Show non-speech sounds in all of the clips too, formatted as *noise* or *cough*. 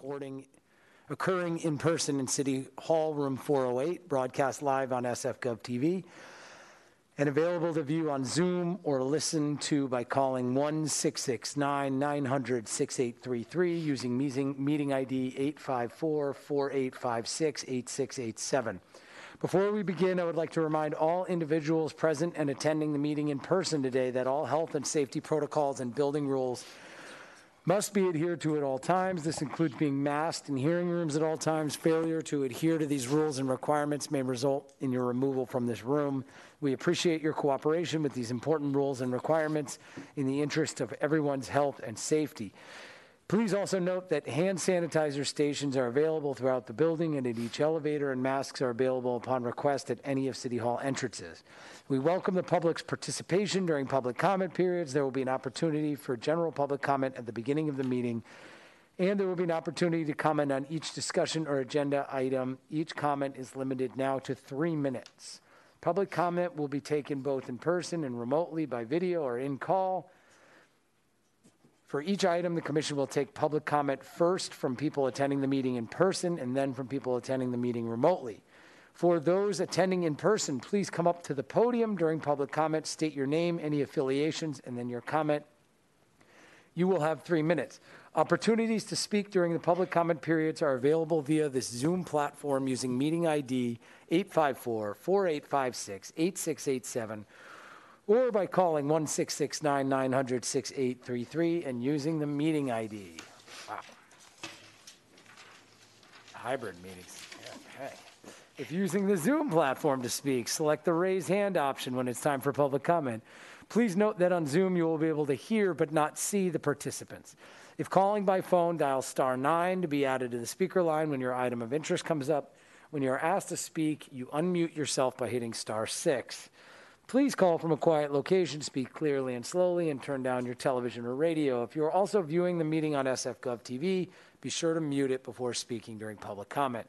recording occurring in person in City Hall, Room 408, broadcast live on SF Gov TV, and available to view on Zoom or listen to by calling 1 669 900 6833 using meeting, meeting ID 854 4856 8687. Before we begin, I would like to remind all individuals present and attending the meeting in person today that all health and safety protocols and building rules must be adhered to at all times. This includes being masked in hearing rooms at all times. Failure to adhere to these rules and requirements may result in your removal from this room. We appreciate your cooperation with these important rules and requirements in the interest of everyone's health and safety. Please also note that hand sanitizer stations are available throughout the building and at each elevator, and masks are available upon request at any of City Hall entrances. We welcome the public's participation during public comment periods. There will be an opportunity for general public comment at the beginning of the meeting, and there will be an opportunity to comment on each discussion or agenda item. Each comment is limited now to three minutes. Public comment will be taken both in person and remotely by video or in call. For each item, the commission will take public comment first from people attending the meeting in person and then from people attending the meeting remotely. For those attending in person, please come up to the podium during public comment, state your name, any affiliations, and then your comment. You will have three minutes. Opportunities to speak during the public comment periods are available via this Zoom platform using meeting ID 854 4856 8687 or by calling 1 900 6833 and using the meeting ID. Wow. Hybrid meetings. Okay. If using the Zoom platform to speak, select the raise hand option when it's time for public comment. Please note that on Zoom you will be able to hear but not see the participants. If calling by phone, dial star 9 to be added to the speaker line when your item of interest comes up. When you are asked to speak, you unmute yourself by hitting star 6. Please call from a quiet location, speak clearly and slowly, and turn down your television or radio. If you are also viewing the meeting on SFGov TV, be sure to mute it before speaking during public comment.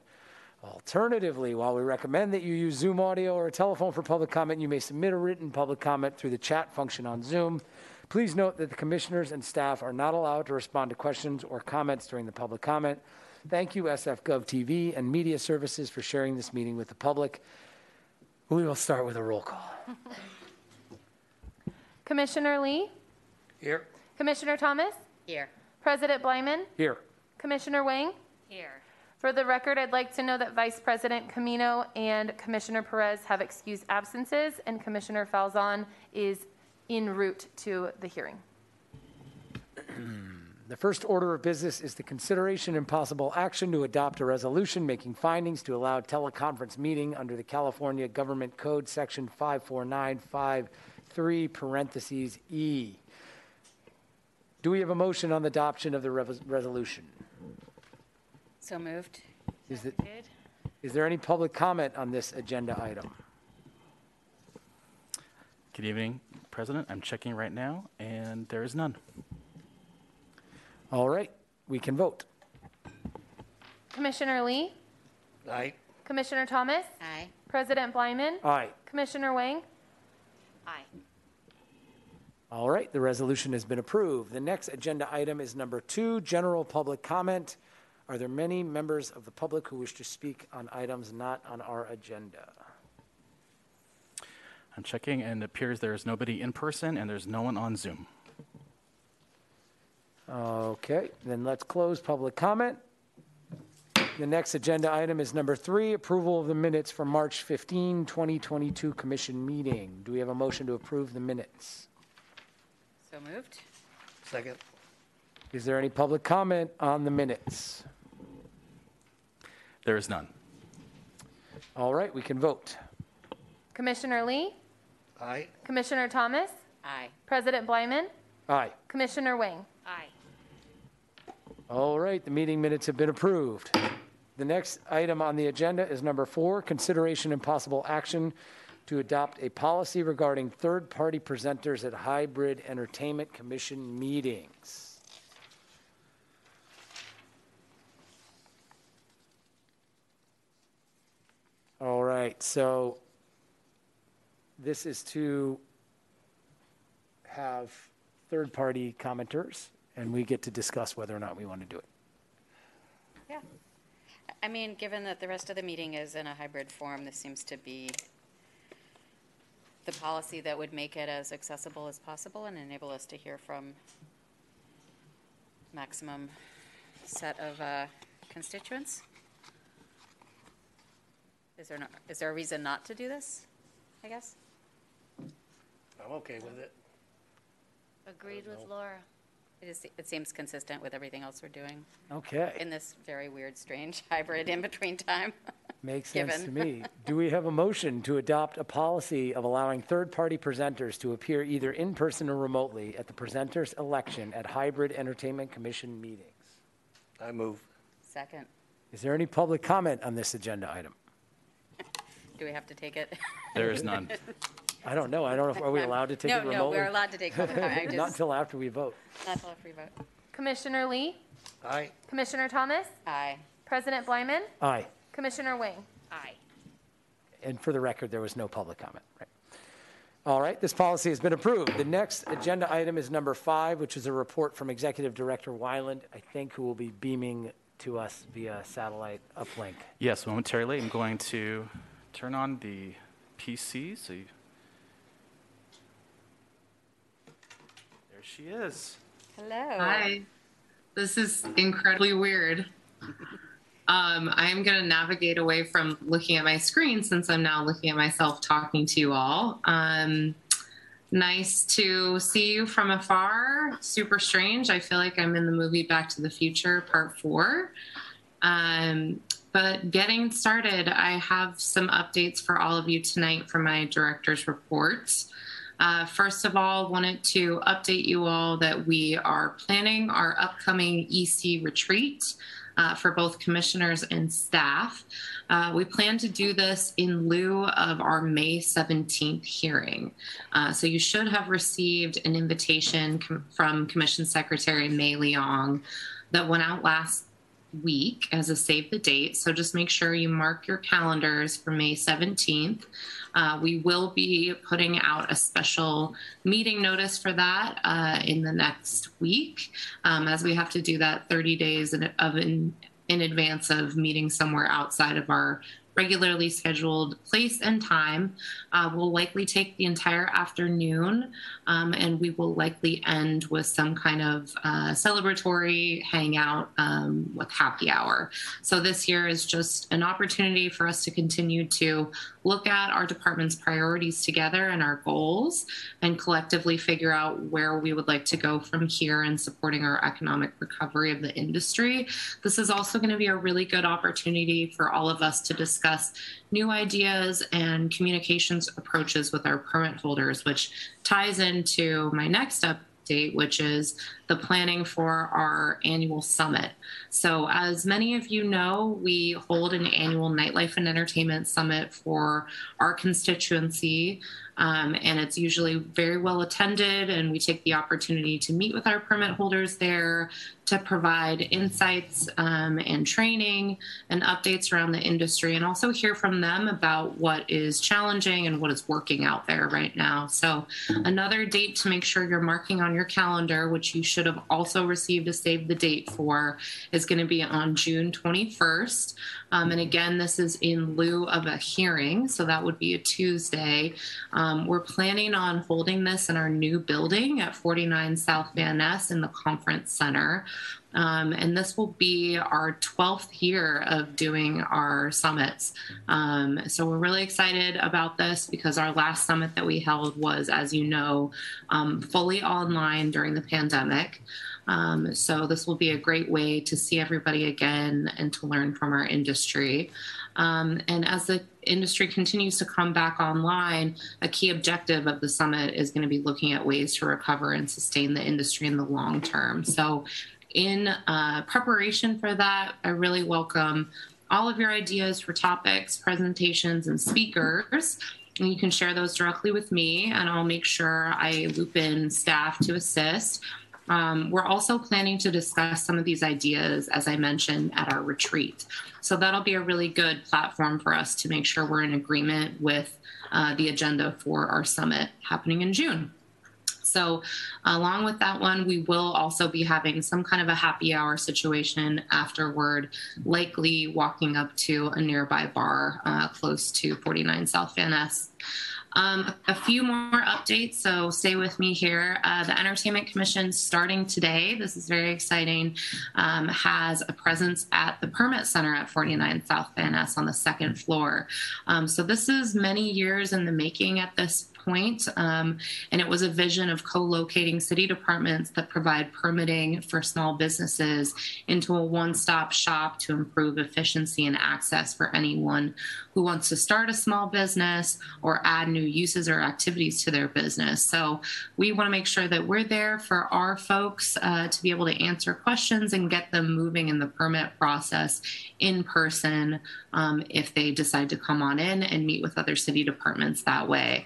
Alternatively, while we recommend that you use Zoom audio or a telephone for public comment, you may submit a written public comment through the chat function on Zoom. Please note that the commissioners and staff are not allowed to respond to questions or comments during the public comment. Thank you, SFGov TV and Media Services, for sharing this meeting with the public. We will start with a roll call. *laughs* Commissioner Lee, Here. Commissioner Thomas, Here. President Bleiman, Here. Commissioner Wang. Here. For the record, I'd like to know that Vice President Caminong and Commissioner Perez have excused absences, and Commissioner Falzon is en route to the hearing. *clears throat* The first order of business is the consideration and possible action to adopt a resolution making findings to allow teleconference meeting under the California Government Code Section 54953 parentheses E. Do we have a motion on the adoption of the res- resolution? So moved. Is, it, is there any public comment on this agenda item? Good evening, President. I'm checking right now, and there is none. All right, we can vote. Commissioner Lee, Aye. Commissioner Thomas, Aye. President Bleiman, Aye. Commissioner Wang. Aye. All right, the resolution has been approved. The next agenda item is number two, general public comment. Are there many members of the public who wish to speak on items not on our agenda? I'm checking, and it appears there is nobody in person, and there's no one on Zoom. Okay, then let's close public comment. The next agenda item is number three, approval of the minutes for March 15, 2022 commission meeting. Do we have a motion to approve the minutes? So moved. Second. Is there any public comment on the minutes? There is none. All right, we can vote. Commissioner Lee, Aye. Commissioner Thomas, Aye. President Bleiman, Aye. Commissioner Wang. All right, the meeting minutes have been approved. The next item on the agenda is number four, consideration and possible action to adopt a policy regarding third-party presenters at hybrid entertainment commission meetings. All right, so this is to have third-party commenters, and we get to discuss whether or not we want to do it. Yeah. I mean, given that the rest of the meeting is in a hybrid form, this seems to be the policy that would make it as accessible as possible and enable us to hear from maximum set of uh, constituents. Is there, not- is there a reason not to do this, I guess? I'm okay with it. Agreed with Laura. It is, it seems consistent with everything else we're doing Okay, in this very weird, strange *laughs* hybrid in-between time. *laughs* makes sense to given. me. *laughs* Do we have a motion to adopt a policy of allowing third-party presenters to appear either in person or remotely at the presenter's election at hybrid entertainment commission meetings? I move. Second, Is there any public comment on this agenda item? do we have to take it? There is none. I don't know. I don't know if, are we allowed to take it No, remotely? no, we're allowed to take public *laughs* comment. I Not just, until after we vote. not till after we vote. Commissioner Lee, Aye. Commissioner Thomas, Aye. President Bleiman, Aye. Commissioner Wing. Aye. And for the record, there was no public comment, right? All right, this policy has been approved. The next agenda item is number five, which is a report from Executive Director Weiland, I think, who will be beaming to us via satellite uplink. Yes, momentarily, I'm going to turn on the PC. So you... she is. Hello. Hi. This is incredibly weird. Um, I am going to navigate away from looking at my screen since I'm now looking at myself talking to you all. Um, nice to see you from afar. Super strange. I feel like I'm in the movie Back to the Future Part 4. Um, but getting started, I have some updates for all of you tonight from my director's reports. Uh, first of all, wanted to update you all that we are planning our upcoming EC retreat uh, for both commissioners and staff. Uh, we plan to do this in lieu of our May 17th hearing. Uh, so you should have received an invitation com- from Commission Secretary Mei Liang that went out last week as a save the date. So just make sure you mark your calendars for May 17th. Uh, we will be putting out a special meeting notice for that uh, in the next week, um, as we have to do that 30 days in, of in, in advance of meeting somewhere outside of our regularly scheduled place and time. Uh, we'll likely take the entire afternoon, um, and we will likely end with some kind of uh, celebratory hangout um, with happy hour. So this year is just an opportunity for us to continue to look at our department's priorities together and our goals, and collectively figure out where we would like to go from here in supporting our economic recovery of the industry. This is also going to be a really good opportunity for all of us to discuss new ideas and communications approaches with our permit holders, which ties into my next update, which is the planning for our annual summit. So, as many of you know, we hold an annual nightlife and entertainment summit for our constituency. Um, and it's usually very well attended, and we take the opportunity to meet with our permit holders there to provide insights um, and training and updates around the industry, and also hear from them about what is challenging and what is working out there right now. So, another date to make sure you're marking on your calendar, which you should have also received a save the date for, is going to be on June 21st. Um, and again, this is in lieu of a hearing, so that would be a Tuesday. Um, we're planning on holding this in our new building at 49 South Van Ness in the conference center. Um, and this will be our 12th year of doing our summits. Um, so we're really excited about this because our last summit that we held was, as you know, um, fully online during the pandemic. Um, so this will be a great way to see everybody again and to learn from our industry. Um, and as the industry continues to come back online, a key objective of the summit is going to be looking at ways to recover and sustain the industry in the long term. So, in uh, preparation for that, I really welcome all of your ideas for topics, presentations, and speakers. And you can share those directly with me, and I'll make sure I loop in staff to assist. Um, we're also planning to discuss some of these ideas, as I mentioned, at our retreat. So that'll be a really good platform for us to make sure we're in agreement with uh, the agenda for our summit happening in June. So, along with that one, we will also be having some kind of a happy hour situation afterward, likely walking up to a nearby bar uh, close to 49 South Van Ness. Um, a few more updates, so stay with me here. Uh, the Entertainment Commission, starting today, this is very exciting, um, has a presence at the Permit Center at 49 South Van Ness on the second floor. Um, so this is many years in the making at this point, um, and it was a vision of co-locating city departments that provide permitting for small businesses into a one-stop shop to improve efficiency and access for anyone who wants to start a small business or add new uses or activities to their business. So we want to make sure that we're there for our folks uh, to be able to answer questions and get them moving in the permit process in person um, if they decide to come on in and meet with other city departments that way.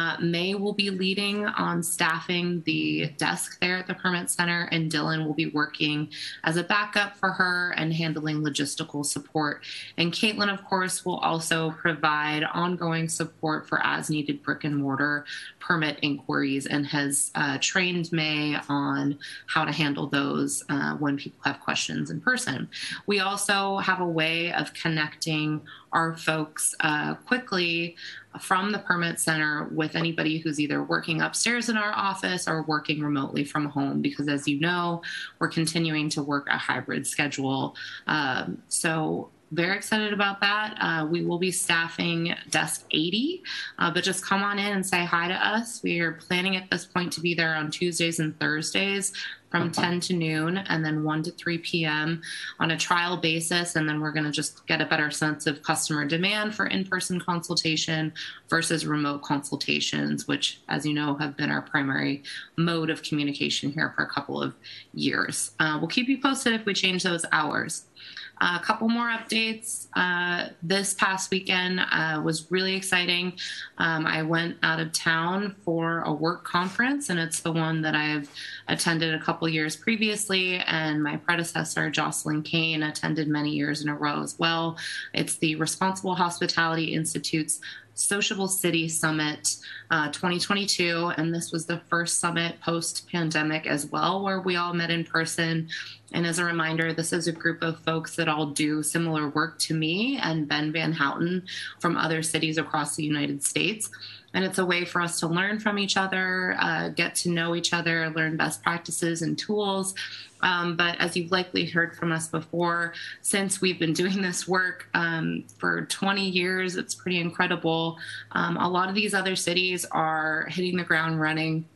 Uh, May will be leading on staffing the desk there at the permit center, and Dylan will be working as a backup for her and handling logistical support. And Caitlin, of course, will also provide ongoing support for as needed brick and mortar permit inquiries and has uh, trained May on how to handle those uh, when people have questions in person. We also have a way of connecting our folks uh, quickly from the permit center with anybody who's either working upstairs in our office or working remotely from home because as you know we're continuing to work a hybrid schedule um, so very excited about that. Uh, we will be staffing desk 80, uh, but just come on in and say hi to us. We are planning at this point to be there on Tuesdays and Thursdays from 10 to noon and then 1 to 3 p.m. on a trial basis. And then we're going to just get a better sense of customer demand for in person consultation versus remote consultations, which, as you know, have been our primary mode of communication here for a couple of years. Uh, we'll keep you posted if we change those hours. A couple more updates. Uh, this past weekend uh, was really exciting. Um, I went out of town for a work conference, and it's the one that I've attended a couple years previously, and my predecessor, Jocelyn Kane, attended many years in a row as well. It's the Responsible Hospitality Institute's Sociable City Summit uh, 2022. And this was the first summit post pandemic as well, where we all met in person. And as a reminder, this is a group of folks that all do similar work to me and Ben Van Houten from other cities across the United States. And it's a way for us to learn from each other, uh, get to know each other, learn best practices and tools. Um, but as you've likely heard from us before, since we've been doing *laughs* this work um, for 20 years, it's pretty incredible. Um, a lot of these other cities are hitting the ground running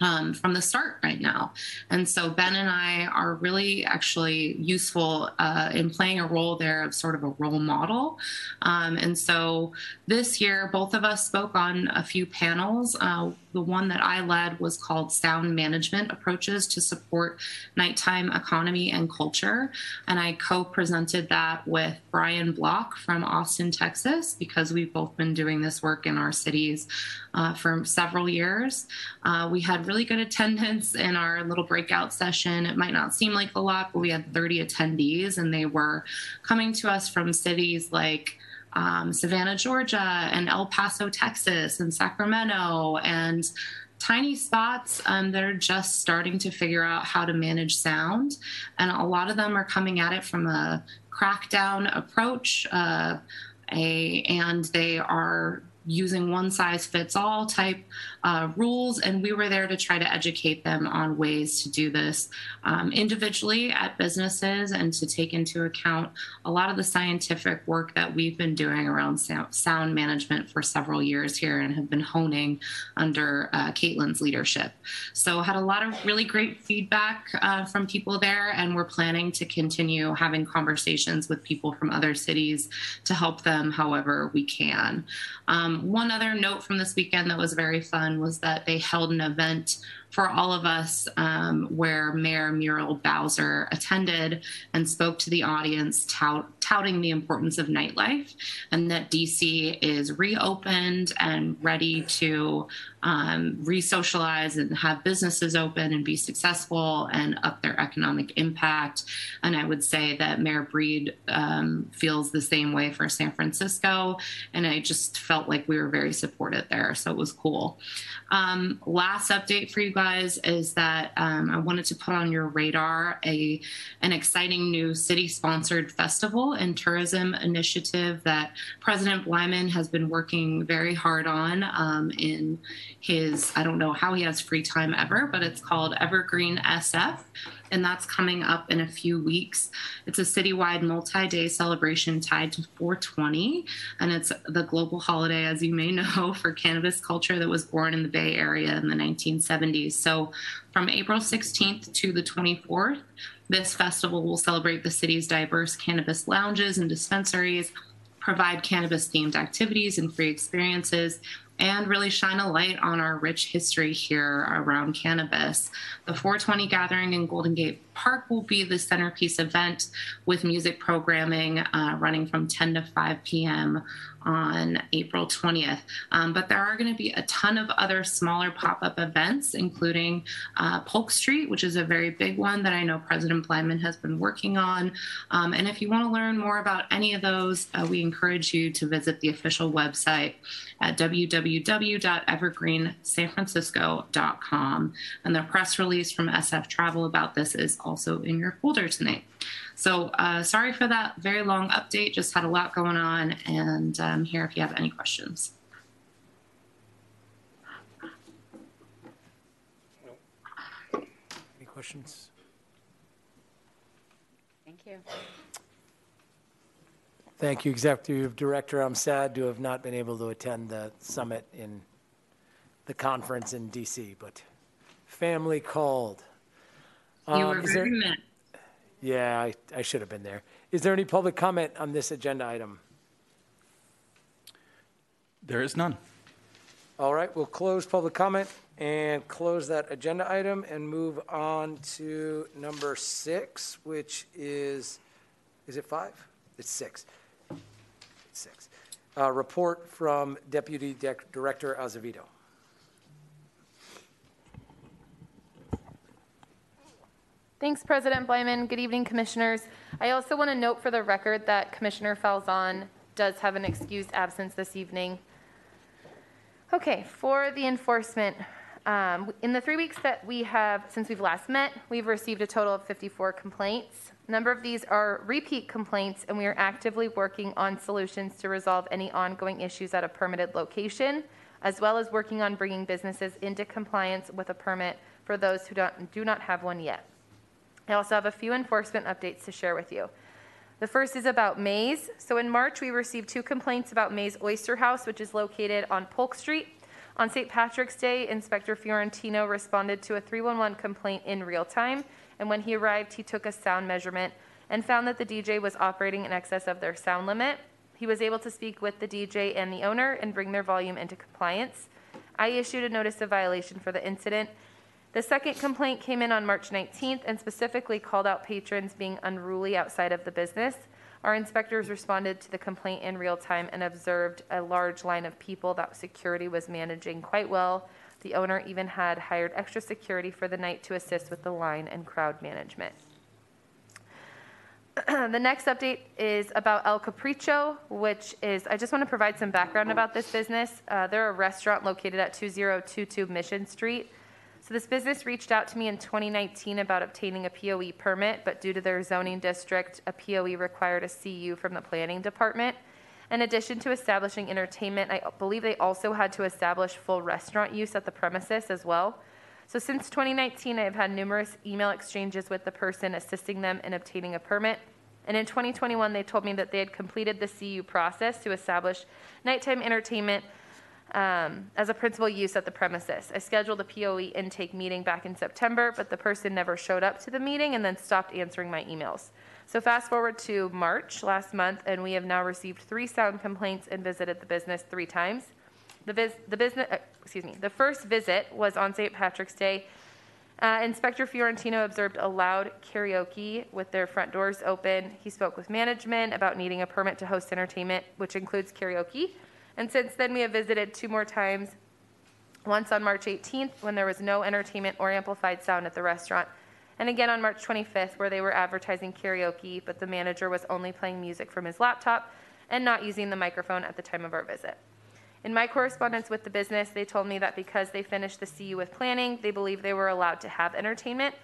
um, from the start right now. And so Ben and I are really actually useful uh, in playing a role there of sort of a role model. Um, and so this year, both of us spoke on a few panels. Uh, the one that I led was called Sound Management Approaches to Support Nighttime Economy and Culture. And I co presented that with Brian Block from Austin, Texas, because we've both been doing this work in our cities uh, for several years. Uh, we had really good attendance in our little breakout session. It might not seem like a lot, but we had 30 attendees, and they were coming to us from cities like um, Savannah, Georgia, and El Paso, Texas, and Sacramento, and tiny spots um, that are just starting to figure out how to manage sound. And a lot of them are coming at it from a crackdown approach, uh, a, and they are using one size fits all type uh, rules. And we were there to try to educate them on ways to do this um, individually at businesses and to take into account a lot of the scientific work that we've been doing around sound management for several years here and have been honing under uh, Caitlin's leadership. So, had a lot of really great feedback uh, from people there, and we're planning to continue having conversations with people from other cities to help them however we can. Um, Um, one other note from this weekend that was very fun was that they held an event for all of us, um, where Mayor Muriel Bowser attended and spoke to the audience, tout, touting the importance of nightlife and that DC is reopened and ready to um, re socialize and have businesses open and be successful and up their economic impact. And I would say that Mayor Breed um, feels the same way for San Francisco. And I just felt like we were very supported there. So it was cool. Um, last update for you guys is that um, I wanted to put on your radar a an exciting new city sponsored festival and tourism initiative that President Bleiman has been working very hard on um, in his I don't know how he has free time ever, but it's called Evergreen SF and that's coming up in a few weeks. It's a citywide multi day celebration tied to 420, and it's the global holiday, as you may know, *laughs* for cannabis culture that was born in the Bay Area in the 1970s. So, from April 16th to the 24th, this festival will celebrate the city's diverse cannabis lounges and dispensaries, provide cannabis themed activities and free experiences, and really shine a light on our rich history here around cannabis. The 420 gathering in Golden Gate Park will be the centerpiece event with music programming uh, running from 10 to 5 p.m. on April 20th. Um, but there are going to be a ton of other smaller pop up events, including uh, Polk Street, which is a very big one that I know President Bleiman has been working on. Um, and if you want to learn more about any of those, uh, we encourage you to visit the official website at www.evergreensanfrancisco.com. And the press release from SF Travel about this is also in your folder tonight. So uh, sorry for that very long update. Just had a lot going on, and I'm here if you have any questions. Any questions? Thank you. Thank you, Executive Director. I'm sad to have not been able to attend the summit in the conference in DC, but family called. You Um, were is there- very. Yeah, I, I should have been there. Is there any public comment on this agenda item? There is none. All right, we'll close public comment and close that agenda item and move on to number six, which is, is it five? It's six. It's six. Uh, report from Deputy Dec- Director Azevedo. Thanks, President Bleiman. Good evening, Commissioners. I also want to note for the record that Commissioner Falzon does have an excused absence this evening. Okay, for the enforcement, um, in the three weeks that we have, since we've last met, we've received a total of 54 complaints. A number of these are repeat complaints, and we are actively working on solutions to resolve any ongoing issues at a permitted location, as well as working on bringing businesses into compliance with a permit for those who don't, do not have one yet. I also have a few enforcement updates to share with you. The first is about Maze. So in March, we received two complaints about Maze Oyster House, which is located on Polk Street. On St. Patrick's Day, Inspector Fiorentino responded to a 311 complaint in real time, and when he arrived, he took a sound measurement and found that the DJ was operating in excess of their sound limit. He was able to speak with the DJ and the owner and bring their volume into compliance. I issued a notice of violation for the incident. The second complaint came in on March 19th and specifically called out patrons being unruly outside of the business. Our inspectors responded to the complaint in real time and observed a large line of people that security was managing quite well. The owner even had hired extra security for the night to assist with the line and crowd management. *clears throat* the next update is about El Capricho, which is, I just want to provide some background about this business. Uh, they're a restaurant located at 2022 Mission Street. So this business reached out to me in 2019 about obtaining a POE permit, but due to their zoning district, a POE required a CU from the planning department. In addition to establishing entertainment, I believe they also had to establish full restaurant use at the premises as well. So since 2019, I've had numerous email exchanges with the person assisting them in obtaining a permit. And in 2021, they told me that they had completed the CU process to establish nighttime entertainment um, as a principal use at the premises. I scheduled a POE intake meeting back in September, but the person never showed up to the meeting and then stopped answering my emails. So fast forward to March last month, and we have now received three sound complaints and visited the business three times. The vis, the business, uh, excuse me, the first visit was on St. Patrick's Day. Uh, Inspector Fiorentino observed a loud karaoke with their front doors open. He spoke with management about needing a permit to host entertainment, which includes karaoke. And since then, we have visited two more times. Once on March 18th, when there was no entertainment or amplified sound at the restaurant, and again on March 25th, where they were advertising karaoke, but the manager was only playing music from his laptop and not using the microphone at the time of our visit. In my correspondence with the business, they told me that because they finished the CU with planning, they believe they were allowed to have entertainment.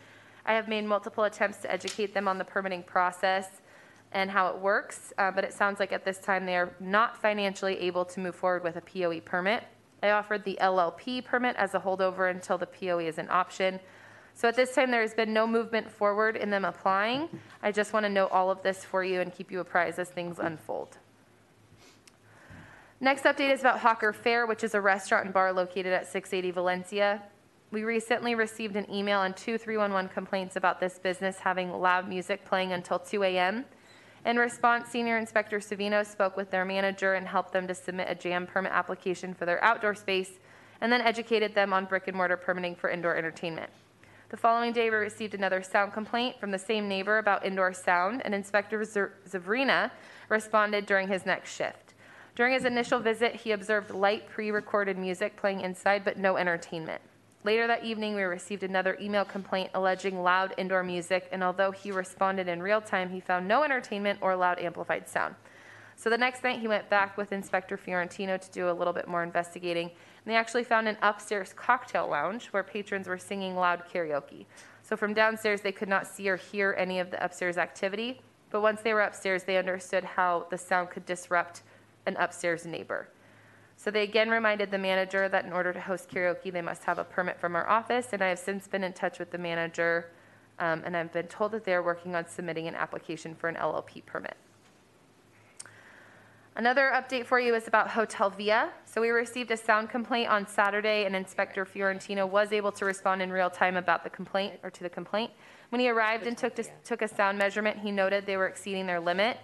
I have made multiple attempts to educate them on the permitting process and how it works, uh, but it sounds like at this time they are not financially able to move forward with a POE permit. I offered the LLP permit as a holdover until the POE is an option. So at this time, there has been no movement forward in them applying. I just want to note all of this for you and keep you apprised as things unfold. Next update is about Hawker Fair, which is a restaurant and bar located at 680 Valencia. We recently received an email and two 311 complaints about this business having loud music playing until 2 a.m. In response, Senior Inspector Savino spoke with their manager and helped them to submit a jam permit application for their outdoor space and then educated them on brick and mortar permitting for indoor entertainment. The following day, we received another sound complaint from the same neighbor about indoor sound, and Inspector Zavrina responded during his next shift. During his initial visit, he observed light pre recorded music playing inside, but no entertainment. Later that evening, we received another email complaint alleging loud indoor music, and although he responded in real time, he found no entertainment or loud amplified sound. So the next night, he went back with Inspector Fiorentino to do a little bit more investigating, and they actually found an upstairs cocktail lounge where patrons were singing loud karaoke. So from downstairs, they could not see or hear any of the upstairs activity, but once they were upstairs, they understood how the sound could disrupt an upstairs neighbor. So they again reminded the manager that in order to host karaoke, they must have a permit from our office, and I have since been in touch with the manager, um, and I've been told that they're working on submitting an application for an LLP permit. Another update for you is about Hotel Via. So we received a sound complaint on Saturday, and Inspector Fiorentino was able to respond in real time about the complaint, or to the complaint. When he arrived and took, to, took a sound measurement, he noted they were exceeding their limit.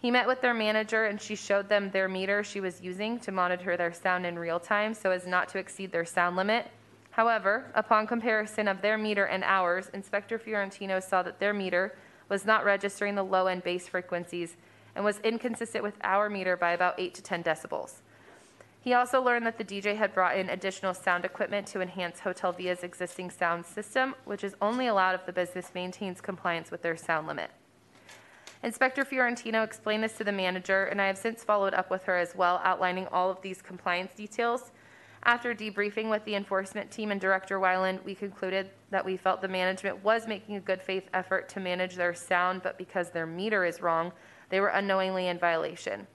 He met with their manager, and she showed them their meter she was using to monitor their sound in real time so as not to exceed their sound limit. However, upon comparison of their meter and ours, Inspector Fiorentino saw that their meter was not registering the low end bass frequencies and was inconsistent with our meter by about 8 to 10 decibels. He also learned that the DJ had brought in additional sound equipment to enhance Hotel Via's existing sound system, which is only allowed if the business maintains compliance with their sound limit. Inspector Fiorentino explained this to the manager, and I have since followed up with her as well, outlining all of these compliance details. After debriefing with the enforcement team and Director Weiland, we concluded that we felt the management was making a good faith effort to manage their sound, but because their meter is wrong, they were unknowingly in violation.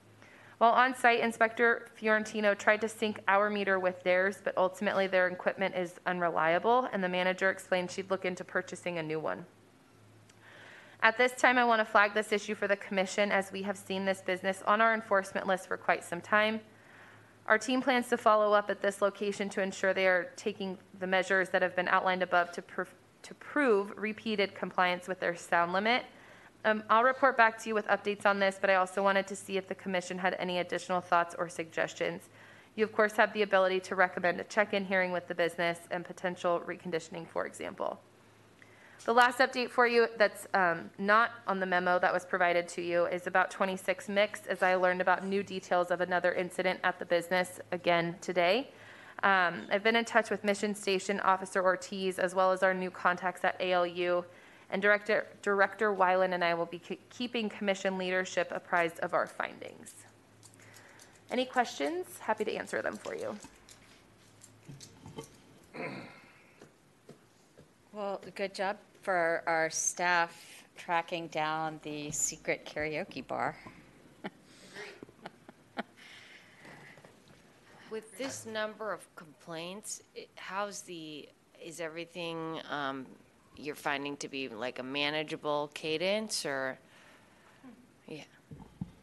While on site, Inspector Fiorentino tried to sync our meter with theirs, but ultimately their equipment is unreliable, and the manager explained she'd look into purchasing a new one. At this time, I want to flag this issue for the Commission as we have seen this business on our enforcement list for quite some time. Our team plans to follow up at this location to ensure they are taking the measures that have been outlined above to, pr- to prove repeated compliance with their sound limit. Um, I'll report back to you with updates on this, but I also wanted to see if the Commission had any additional thoughts or suggestions. You, of course, have the ability to recommend a check in hearing with the business and potential reconditioning, for example. The last update for you that's um, not on the memo that was provided to you is about 26 Mix, as I learned about new details of another incident at the business again today. Um, I've been in touch with Mission Station Officer Ortiz, as well as our new contacts at ALU, and Director, Director Weiland and I will be ke- keeping commission leadership apprised of our findings. Any questions? Happy to answer them for you. Well, good job for our staff tracking down the secret karaoke bar. *laughs* With this number of complaints, i- how's the, is everything um, you're finding to be like a manageable cadence or? Yeah,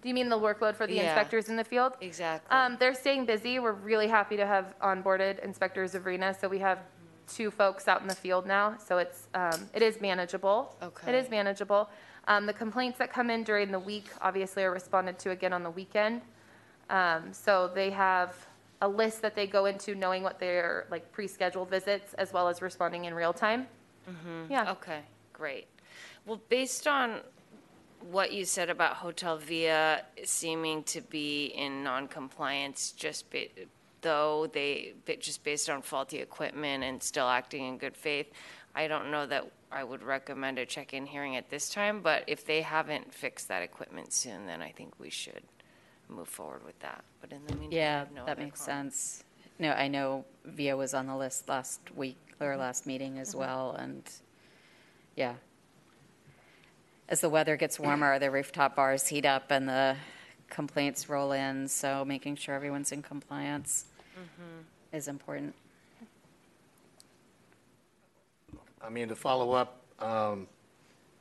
Do you mean the workload for the Yeah. inspectors in the field? exactly. Um, they're staying busy. We're really happy to have onboarded Inspector Zavrina, so we have two folks out in the field now, so it's, um, it is manageable. Okay. is manageable. Um, the complaints that come in during the week obviously are responded to again on the weekend. Um, so they have a list that they go into knowing what their like pre-scheduled visits as well as responding in real time. Yeah. Okay, great. Well, based on what you said about Hotel Via seeming to be in non-compliance, just ba- though they, just based on faulty equipment and still acting in good faith, I don't know that I would recommend a check-in hearing at this time, but if they haven't fixed that equipment soon, then I think we should move forward with that. But in the meantime, Yeah, no that makes comment. sense. No, I know Via was on the list last week or mm-hmm. last meeting as mm-hmm. well, and yeah. As the weather gets warmer, the rooftop bars heat up and the complaints roll in, so making sure everyone's in compliance is important. I mean, to follow up, um,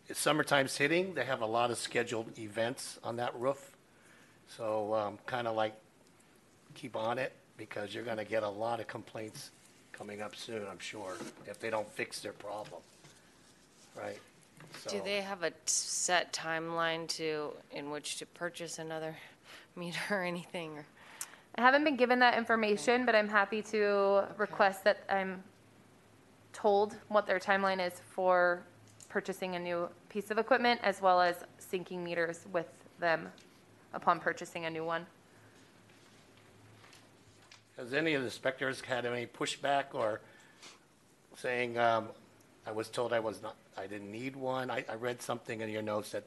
it's summertime's hitting, they have a lot of scheduled events on that roof. So, um, kind of like, keep on it, because you're gonna get a lot of complaints coming up soon, I'm sure, if they don't fix their problem. Right? Do they have a t- set timeline to, in which to purchase another *laughs* meter or anything? or- I haven't been given that information, but I'm happy to request that I'm told what their timeline is for purchasing a new piece of equipment as well as syncing meters with them upon purchasing a new one. Has any of the inspectors had any pushback or saying, um, I was told I was not, I didn't need one? I, I read something in your notes that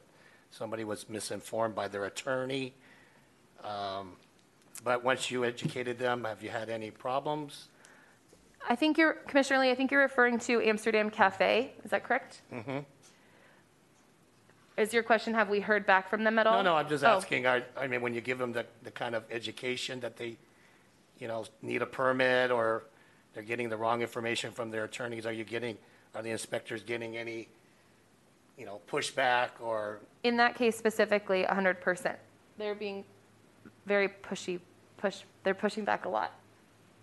somebody was misinformed by their attorney. Um, But once you educated them, have you had any problems? I think you're, Commissioner Lee, I think you're referring to Amsterdam Cafe, is that correct? Mm-hmm. Is your question, have we heard back from them at all? No, no, I'm just Oh. asking, I, I mean, when you give them the, the kind of education that they, you know, need a permit or they're getting the wrong information from their attorneys, are you getting, are the inspectors getting any, you know, pushback or In that case specifically, 100%. They're being very pushy, push, they're pushing back a lot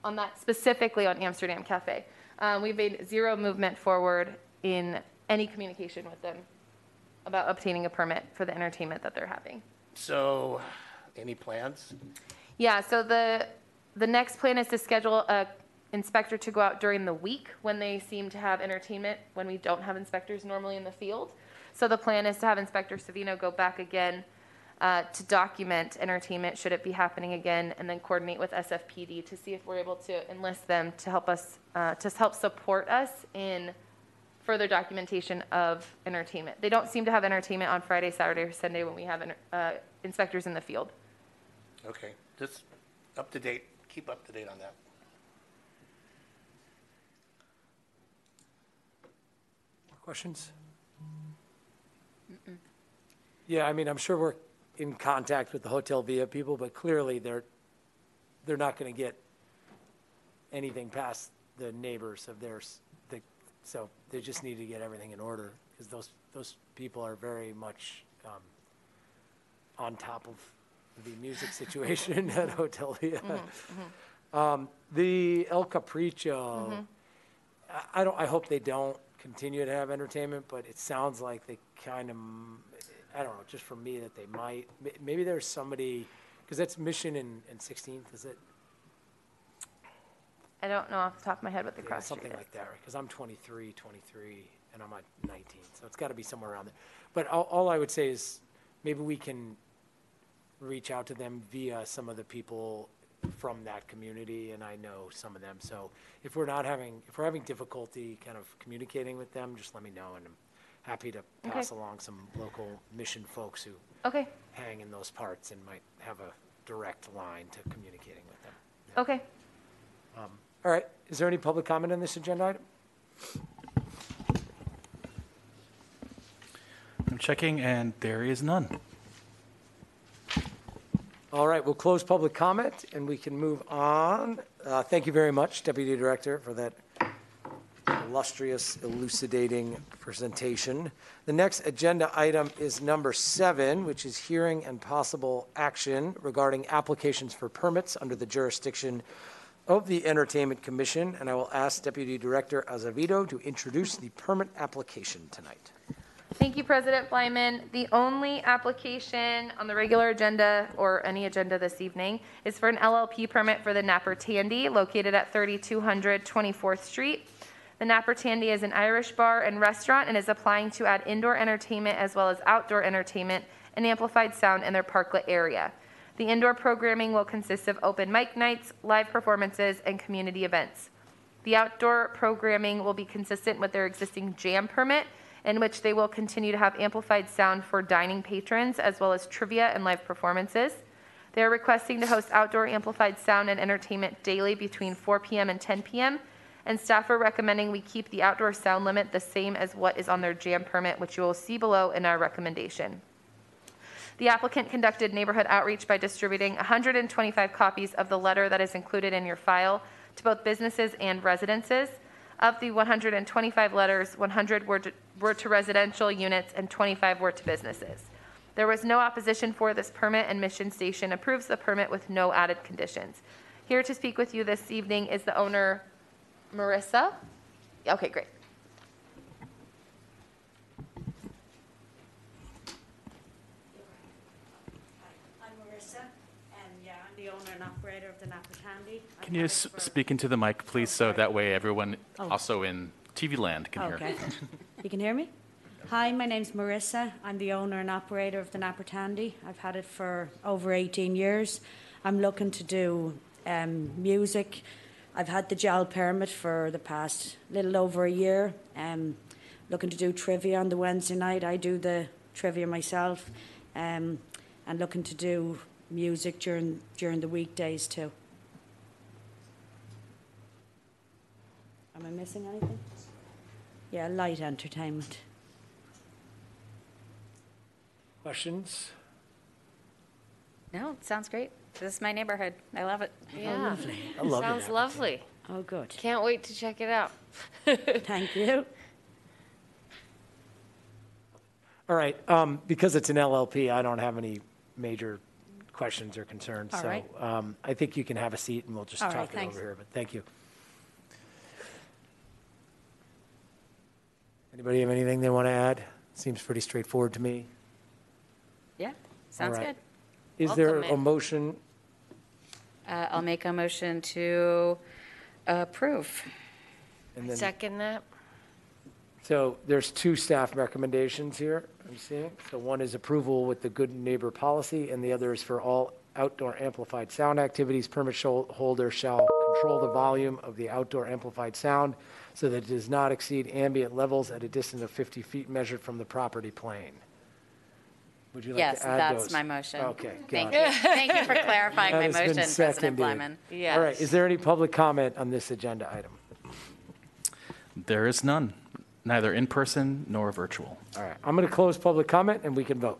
on that, specifically on Amsterdam Cafe. Um, We've made zero movement forward in any communication with them about obtaining a permit for the entertainment that they're having. So, any plans? Yeah, so the, the next plan is to schedule a inspector to go out during the week when they seem to have entertainment, when we don't have inspectors normally in the field. So the plan is to have Inspector Savino go back again uh, to document entertainment, should it be happening again, and then coordinate with SFPD to see if we're able to enlist them to help us, uh, to help support us in further documentation of entertainment. They don't seem to have entertainment on Friday, Saturday, or Sunday when we have uh, inspectors in the field. Okay, just up to date, keep up to date on that. Questions? Yeah, I mean, I'm sure we're in contact with the Hotel Via people, but clearly they're, they're not going to get anything past the neighbors of theirs. They- So they just need to get everything in order because those, those people are very much um, on top of the music situation *laughs* at Hotel Via. Um, The El Capricho, I- I don't, I hope they don't continue to have entertainment, but it sounds like they kind of, I don't know, just for me that they might. Maybe there's somebody, because that's Mission and, and 16th, is it? I don't know off the top of my head what the Yeah, cross street Something is. like that, right? Because I'm 23, 23, and I'm at 19, so it's got to be somewhere around there. But all, all I would say is, maybe we can reach out to them via some of the people from that community, and I know some of them. So if we're not having, if we're having difficulty kind of communicating with them, just let me know, and happy to pass along some local mission folks who Okay, hang in those parts and might have a direct line to communicating with them. okay. All right, is there any public comment on this agenda item? I'm checking, and there is none. All right, we'll close public comment and we can move on. Uh, Thank you very much, Deputy Director, for that illustrious elucidating presentation. The next agenda item is number seven, which is hearing and possible action regarding applications for permits under the jurisdiction of the Entertainment Commission. And I will ask Deputy Director Azevedo to introduce the permit application tonight. Thank you, President Bleiman. The only application on the regular agenda or any agenda this evening is for an LLP permit for the Napper Tandy located at 3200 24th Street. The Napper Tandy is an Irish bar and restaurant and is applying to add indoor entertainment as well as outdoor entertainment and amplified sound in their parklet area. The indoor programming will consist of open mic nights, live performances, and community events. The outdoor programming will be consistent with their existing jam permit, in which they will continue to have amplified sound for dining patrons as well as trivia and live performances. They are requesting to host outdoor amplified sound and entertainment daily between 4 p.m. and 10 p.m. And staff are recommending we keep the outdoor sound limit the same as what is on their jam permit, which you will see below in our recommendation. The applicant conducted neighborhood outreach by distributing 125 copies of the letter that is included in your file to both businesses and residences. Of the 125 letters, 100 were to, were to residential units and 25 were to businesses. There was no opposition for this permit, and Mission Station approves the permit with no added conditions. Here to speak with you this evening is the owner, Marissa. Okay, great. I'm Marissa, and yeah, I'm the owner and operator of the Napa Candy. I've Can you had s- it for- speak into the mic, please, so that way everyone Oh. also in TV land can hear? Okay. You can hear me? Hi, my name's Marissa. I'm the owner and operator of the Napa Tandy. I've had it for over 18 years. I'm looking to do um, music. I've had the gel permit for the past little over a year. Um, looking to do trivia on the Wednesday night. I do the trivia myself. Um, and looking to do music during during the weekdays too. Am I missing anything? Yeah, light entertainment. Questions? No, sounds great. This is my neighborhood. I love it. Yeah. I love Sounds it. lovely. Oh, good. Can't wait to check it out. *laughs* Thank you. All right, um, because it's an LLP, I don't have any major questions or concerns. All right. So um, I think you can have a seat and we'll just All talk right, it thanks. over here, but thank you. Anybody have anything they want to add? Seems pretty straightforward to me. Yeah, sounds right. good. Is there a it. motion? Uh, I'll make a motion to approve. and then- Second that? So there's two staff recommendations here, I'm seeing. So one is approval with the good neighbor policy, and the other is for all outdoor amplified sound activities, permit shol- holder shall control the volume of the outdoor amplified sound so that it does not exceed ambient levels at a distance of 50 feet measured from the property plane. Would you like Yes, to add that's those? my motion. Okay, Thank got it. you. Thank you for clarifying That my has been motion, President seconded. Bleiman. All right, is there any public comment on this agenda item? There is none, neither in person nor virtual. All right, I'm going to close public comment and we can vote.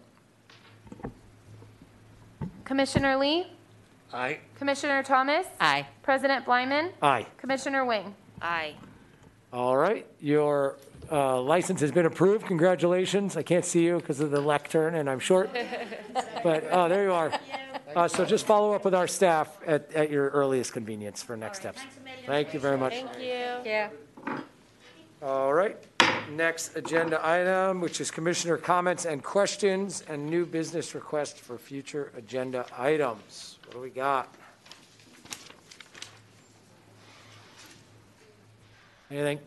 Commissioner Lee, I, Commissioner Thomas, Aye. President Bleiman, Aye. Commissioner Wing. Aye. All right, your uh, license has been approved. Congratulations. I can't see you because of the lectern and I'm short. *laughs* But, oh, there you are. Uh, So just follow up with our staff at, at your earliest convenience for next steps. Thank you very much. Thank you. Yeah. All right, next agenda item, which is commissioner comments and questions and new business requests for future agenda items. What do we got? Anything?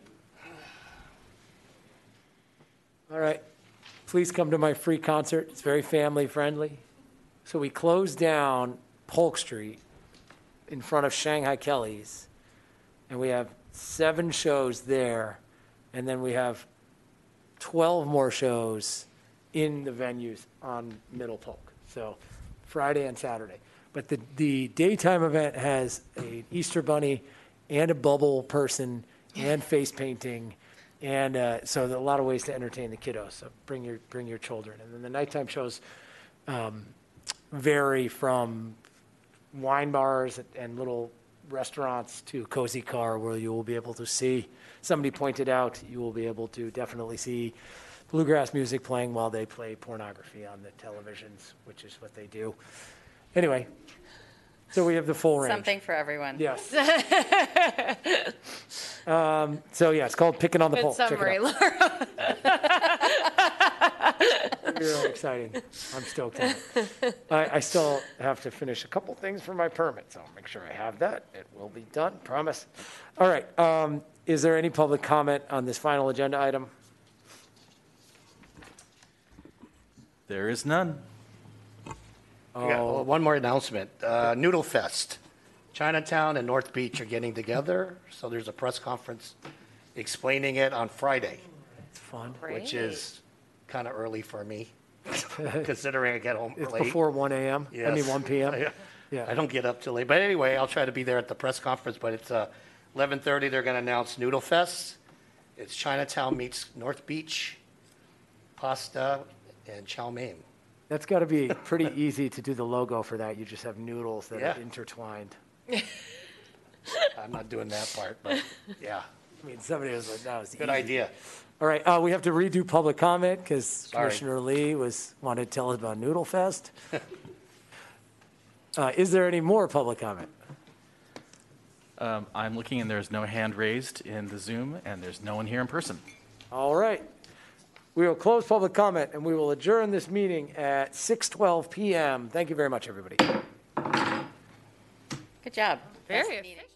All right, please come to my free concert. It's very family friendly. So we closed down Polk Street in front of Shanghai Kelly's, and we have seven shows there, and then we have 12 more shows in the venues on Middle Polk. So Friday and Saturday. But the, the daytime event has an Easter bunny and a bubble person and face painting. And uh, so a lot of ways to entertain the kiddos. So bring your, bring your children. And then the nighttime shows um, vary from wine bars and little restaurants to Cozy Car, where you will be able to see, somebody pointed out, you will be able to definitely see bluegrass music playing while they play pornography on the televisions, which is what they do. Anyway, so we have the full range. Something for everyone. Yes. *laughs* um, so yeah, it's called Picking on the Good Pole. Check it summary, out. Laura. Really exciting. I'm stoked on it. I, I still have to finish a couple things for my permit, so I'll make sure I have that. It will be done, promise. All right, um, is there any public comment on this final agenda item? There is none. I got Oh, one more announcement. Uh, Noodle Fest. Chinatown and North Beach are getting together, so there's a press conference explaining it on Friday, it's fun. which is kind of early for me, *laughs* considering I get home It's late. before 1 AM, I mean, Yes. 1 PM. *laughs* Yeah. Yeah. I don't get up till late, but anyway, I'll try to be there at the press conference, but it's uh, 11:30, they're going to announce Noodle Fest. It's Chinatown meets North Beach, pasta, and chow mein. That's got to be *laughs* pretty easy to do the logo for that. You just have noodles that Yeah. are intertwined. *laughs* I'm not doing that part, but yeah, I mean, somebody was like, that was easy. good easy. idea. All right, uh, we have to redo public comment because Sorry. Commissioner Lee was, wanted to tell us about Noodle Fest. *laughs* Uh, is there any more public comment? Um, I'm looking and there's no hand raised in the Zoom and there's no one here in person. All right. We will close public comment and we will adjourn this meeting at 6:12 PM. Thank you very much, everybody. Good job. Very efficient.